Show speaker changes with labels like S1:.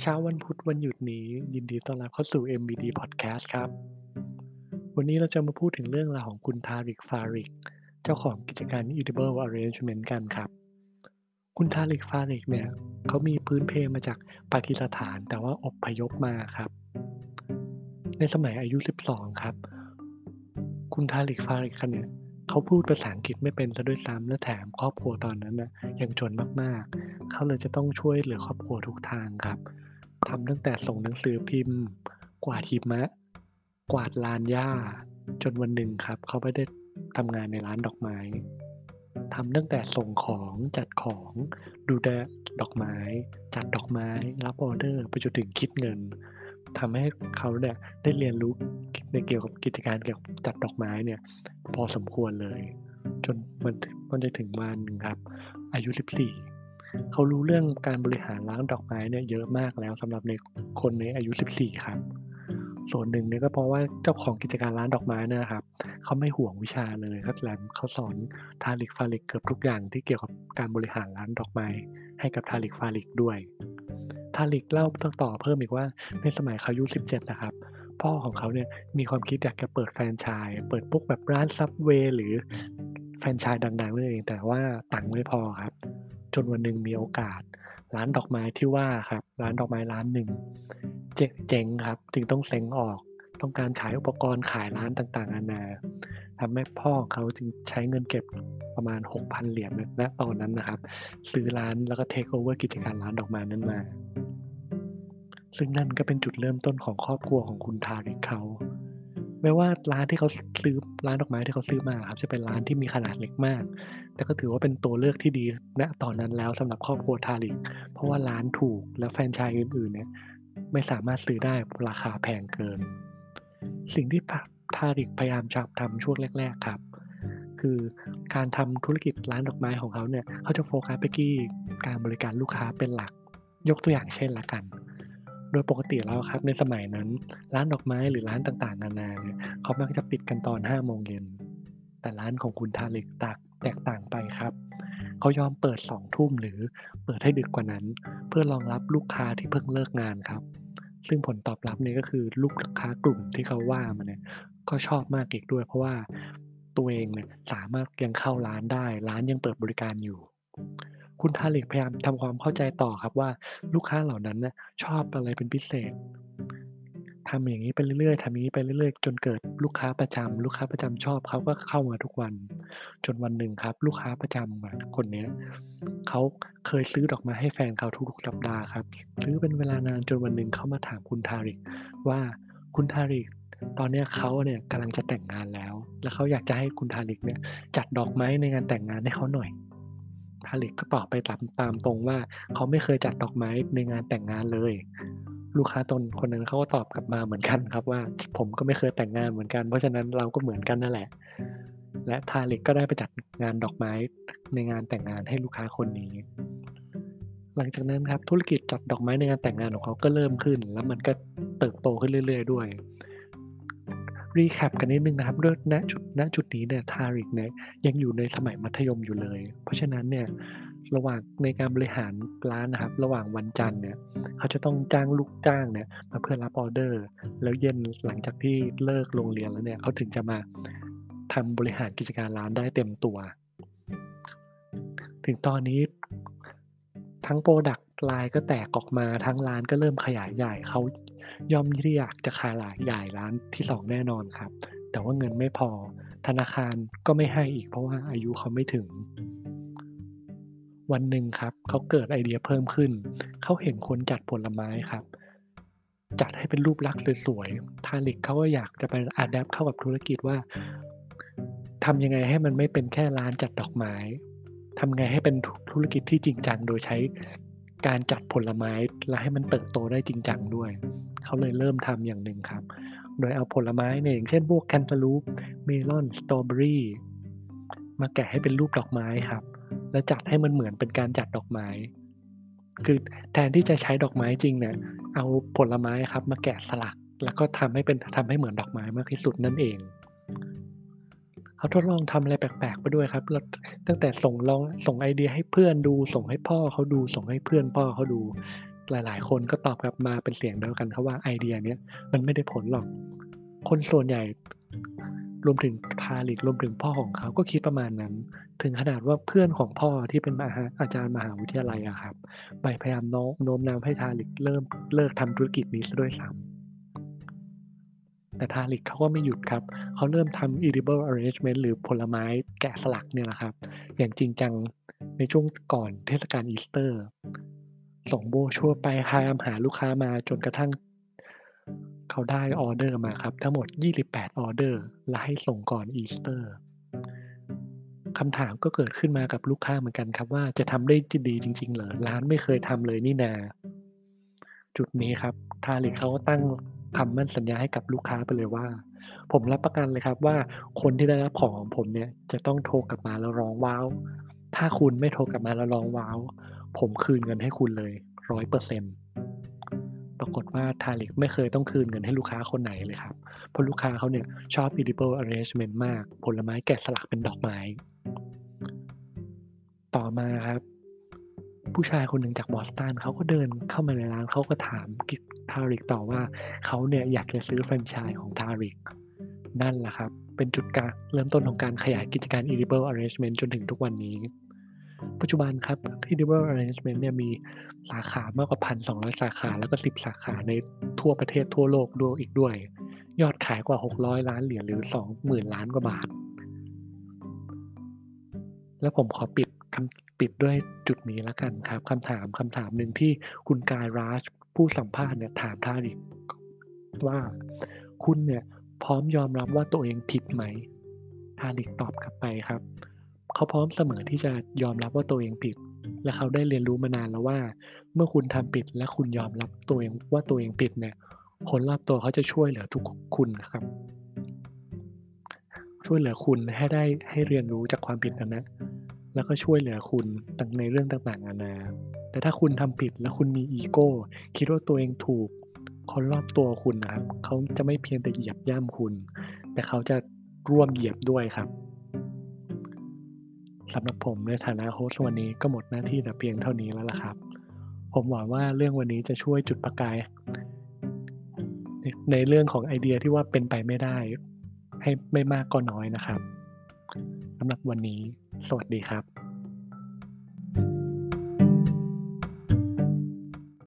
S1: เช้าวันพุธวันหยุดนี้ ยินดีต้อนรับเข้าสู่ MBD Podcast ครับ วันนี้เราจะมาพูดถึงเรื่องราวของคุณทาริกฟาริก เจ้าของกิจการ Edible Arrangement กันครับ คุณทาริกฟาริกเนี่ยเขามีพื้นเพมาจากปากีสถานแต่ว่าอบพยพมาครับ ในสมัยอายุ 12 ครับ คุณทาริกฟาริกเนี่ยเขาพูดภาษาอังกฤษไม่เป็นซะด้วยซ้ำและแถมครอบครัวตอนนั้นนะยังจนมากๆ เขาเลยจะต้องช่วยเหลือครอบครัวทุกทางครับ ทำตั้งแต่ส่งหนังสือพิมพ์ กวาดหิมะ กวาดลานหญ้า จนวันหนึ่งครับ เขาไม่ได้ทำงานในร้านดอกไม้ทำตั้งแต่ส่งของจัดของดูแลดอกไม้ จัดดอกไม้ รับออเดอร์ไปจนถึงคิดเงินทำให้เขาเนี่ยได้เรียนรู้ในเกี่ยวกับกิจการเกี่ยวกับจัดดอกไม้เนี่ยพอสมควรเลย จนมันมันจะถึงวันหนึ่งครับ อายุ 14 เขารู้เรื่องการบริหารร้านดอกไม้เนี่ยเยอะมากแล้วสำหรับในคนในอายุ 14 ครับ ส่วนหนึ่งเนี่ยก็เพราะว่าเจ้าของกิจการร้านดอกไม้นะครับเขาไม่ห่วงวิชาเลยครับแลมเขาสอนทาริกฟาริกเกือบทุกอย่างที่เกี่ยวกับการบริหารร้านดอกไม้ให้กับทาริกฟาริกด้วย ทาริกเล่าต่อเพิ่มอีกว่าในสมัยเขาอายุ 17 นะครับพ่อของเขาเนี่ยมีความคิดอยากจะเปิดแฟรนไชส์เปิดพวกแบบร้าน Subway หรือแฟรนไชส์ดังๆนั่นเอง แต่ว่าตังค์ไม่พอครับ จนวันหนึ่งมีโอกาส ร้านดอกไม้ที่ว่าครับ ร้านดอกไม้ร้านหนึ่งเจ๊งครับ จึงต้องเซ้งออก ต้องการขายอุปกรณ์ขายร้านต่างๆนานาทำให้พ่อเขาจึงใช้เงินเก็บประมาณ 6,000 เหรียญณตอนนั้นนะครับ ซื้อร้านแล้วก็เทคโอเวอร์กิจการร้านดอกไม้นั้นมา ซึ่งนั่นก็เป็นจุดเริ่มต้นของครอบครัวของคุณทาริกเขา แม้ว่าร้านที่เขาซื้อร้านดอกไม้ที่เขาซื้อมาครับจะเป็นร้านที่มีขนาดเล็กมาก แต่ก็ถือว่าเป็นตัวเลือกที่ดีณตอนนั้นแล้วสำหรับครอบครัวทาริก เพราะว่าร้านถูกและแฟรนไชส์อื่นๆเนี่ยไม่สามารถซื้อได้ราคาแพงเกิน สิ่งที่ทาริกพยายามจะทำช่วงแรก ๆครับ คือการทำธุรกิจร้านดอกไม้ของเขาเนี่ยเขาจะโฟกัสไปที่การบริการลูกค้าเป็นหลักยกตัวอย่างเช่นละกัน โดยปกติแล้วครับในสมัยนั้น ร้านดอกไม้หรือร้านต่างๆ นานาเนี่ยเขามักจะปิดกันตอน5โมงเย็นแต่ร้านของคุณทาริกตักแตกต่างไปครับเขายอมเปิด2ทุ่มหรือเปิดให้ดึกกว่านั้น เพื่อรองรับลูกค้าที่เพิ่งเลิกงานครับ ซึ่งผลตอบรับเนี่ยก็คือลูกค้ากลุ่มที่เขาว่ามาเนี่ยก็ชอบมากอีกด้วย เพราะว่าตัวเองเนี่ยสามารถยังเข้าร้านได้ ร้านยังเปิดบริการอยู่ คุณทาริกพยายามทำความเข้าใจต่อครับว่าลูกค้าเหล่านั้นนะชอบอะไรเป็นพิเศษทำอย่างนี้ไปเรื่อยๆทำอย่างนี้ไปเรื่อยๆ จนเกิดลูกค้าประจำลูกค้าประจำชอบเขาก็เข้ามาทุกวัน จนวันหนึ่งครับ ลูกค้าประจำคนนี้เขาเคยซื้อดอกไม้ให้แฟนเขาทุกๆสัปดาห์ครับซื้อเป็นเวลานานจนวันหนึ่งเขามาถามคุณทาริกว่าคุณทาริกตอนนี้เขาเนี่ยกำลังจะแต่งงานแล้ว แล้วเขาอยากจะให้คุณทาริกเนี่ยจัดดอกไม้ในงานแต่งงานให้เขาหน่อย ทาริกก็ตอบไปตามตามตรงว่า เขาไม่เคยจัดดอกไม้ในงานแต่งงานเลย ลูกค้าตนคนนั้นเขาก็ตอบกลับมาเหมือนกันครับว่า ผมก็ไม่เคยแต่งงานเหมือนกัน เพราะฉะนั้นเราก็เหมือนกันนั่นแหละ และทาริกก็ได้ไปจัดงานดอกไม้ในงานแต่งงานให้ลูกค้าคนนี้ หลังจากนั้นครับธุรกิจจัดดอกไม้ในงานแต่งงานของเขาก็เริ่มขึ้น แล้วมันก็เติบโตขึ้นเรื่อย ๆ ด้วย recap กันนิดนึงนะครับด้วยณจุดณจุดนี้เนี่ยทาริกเนี่ยยังอยู่ในสมัยมัธยมอยู่เลย เพราะฉะนั้นเนี่ยระหว่างในการบริหารร้านนะครับ ระหว่างวันจันทร์เนี่ยเขาจะต้องจ้างลูกจ้างเนี่ยมาเพื่อรับออเดอร์ แล้วเย็นหลังจากที่เลิกโรงเรียนแล้วเนี่ยเขาถึงจะมาทำบริหารกิจการร้านได้เต็มตัว ถึงตอนนี้ทั้ง product line ก็แตกออกมาทั้งร้านก็เริ่มขยายใหญ่เขา ย่อมที่อยากจะขยับขยายไปร้านที่สองแน่นอนครับ แต่ว่าเงินไม่พอ ธนาคารก็ไม่ให้อีกเพราะว่าอายุเขาไม่ถึง วันหนึ่งครับ เขาเกิดไอเดียเพิ่มขึ้น เขาเห็นคนจัดผลไม้ครับ จัดให้เป็นรูปลักษณ์สวยๆทาริกเขาก็อยากจะไป adapt เข้ากับธุรกิจว่าทำยังไงให้มันไม่เป็นแค่ร้านจัดดอกไม้ทำไงให้เป็นธุรกิจที่จริงจังโดยใช้การจัดผลไม้และให้มันเติบโตได้จริงจังด้วย เขาเลยเริ่มทำอย่างหนึ่งครับ โดยเอาผลไม้เนี่ยอย่างเช่นพวกแคนตาลูปเมลอนสตรอเบอรี่มาแกะให้เป็นรูปดอกไม้ครับ แล้วจัดให้มันเหมือนเป็นการจัดดอกไม้ คือแทนที่จะใช้ดอกไม้จริงเนี่ยเอาผลไม้ครับ มาแกะสลัก แล้วก็ทำให้เป็นทำให้เหมือนดอกไม้มากที่สุดนั่นเองเขาทดลองทำอะไรแปลกๆไปด้วยครับตั้งแต่ส่งลองส่งไอเดียให้เพื่อนดู ส่งให้พ่อเขาดู ส่งให้เพื่อนพ่อเขาดู หลาย ๆ คนก็ตอบกลับมาเป็นเสียงเดียวกันครับว่าไอเดียเนี้ยมันไม่ได้ผลหรอก คนส่วนใหญ่รวมถึงทาริกรวมถึงพ่อของเขาก็คิดประมาณนั้น ถึงขนาดว่าเพื่อนของพ่อที่เป็นาอาจารย์มหาวิทยาลัยอะครับไปพยายามโน้มโน้มน้าวให้ทาริกเริ่มเลิกทำธุรกิจนี้ซะด้วยซ้ำแต่ทาริกเขาก็ไม่หยุดครับ เขาเริ่มทำ edible arrangement หรือผลไม้แกะสลักเนี่ยแหละครับ อย่างจริงจังในช่วงก่อนเทศกาลอีสเตอร์ ส่งโบรชัวร์ไปพยายามหาลูกค้ามาจนกระทั่ง เขาได้ออเดอร์มาครับ ทั้งหมด 28 ออเดอร์ และให้ส่งก่อนอีสเตอร์คำถามก็เกิดขึ้นมากับลูกค้าเหมือนกันครับว่าจะทำได้ดีจริง ๆ เหรอ ร้านไม่เคยทำเลยนี่นา จุดนี้ครับทาริกเขาก็ตั้งคำมั่นสัญญาให้กับลูกค้าไปเลยว่า ผมรับประกันเลยครับว่าคนที่ได้รับของของผมเนี่ยจะต้องโทรกลับมาแล้วร้องว้าว ถ้าคุณไม่โทรกลับมาแล้วร้องว้าว ผมคืนเงินให้คุณเลยร้อยเปอร์เซ็นต์ปรากฏว่าทาริกไม่เคยต้องคืนเงินให้ลูกค้าคนไหนเลยครับ เพราะลูกค้าเขาเนี่ยชอบ edible arrangement มาก ผลไม้แกะสลักเป็นดอกไม้ ต่อมาครับ ผู้ชายคนหนึ่งจากบอสตันเขาก็เดินเข้ามาในร้านเขาก็ถามทาริกต่อว่าเขาเนี่ยอยากจะซื้อแฟรนไชส์ของทาริก นั่นแหละครับ เป็นจุดการเริ่มต้นของการขยายกิจการ edible arrangement จนถึงทุกวันนี้ ปัจจุบันครับ edible arrangement เนี่ยมีสาขามากกว่า1,200สาขาแล้วก็10สาขาในทั่วประเทศทั่วโลกด้วยอีกด้วย ยอดขายกว่า600ล้านเหรียญหรือ20,000ล้านกว่าบาท แล้วผมขอปิดคำปิดด้วยจุดนี้แล้วกันครับคำถามคำถามหนึ่งที่คุณกายราชผู้สัมภาษณ์เนี่ยถามทาริกว่าคุณเนี่ยพร้อมยอมรับว่าตัวเองผิดไหมทาริกตอบกลับไปครับ เขาพร้อมเสมอที่จะยอมรับว่าตัวเองผิด และเขาได้เรียนรู้มานานแล้วว่า เมื่อคุณทำผิดและคุณยอมรับตัวเองว่าตัวเองผิดเนี่ย คนรอบตัวเขาจะช่วยเหลือทุกคุณครับ ช่วยเหลือคุณให้ได้ให้เรียนรู้จากความผิดนั้นนะแล้วก็ช่วยเหลือคุณในเรื่องต่างๆนานา แต่ถ้าคุณทำผิดแล้วคุณมีอีโก้ คิดว่าตัวเองถูก คนรอบตัวคุณนะครับ เขาจะไม่เพียงแต่เหยียบย่ำคุณ แต่เขาจะร่วมเหยียบด้วยครับ สำหรับผมในฐานะโฮสต์วันนี้ก็หมดหน้าที่แต่เพียงเท่านี้แล้วล่ะครับ ผมหวังว่าเรื่องวันนี้จะช่วยจุดประกาย ในเรื่องของไอเดียที่ว่าเป็นไปไม่ได้ ให้ไม่มากก็น้อยนะครับสำหรับวันนี้ สวัสดีครับ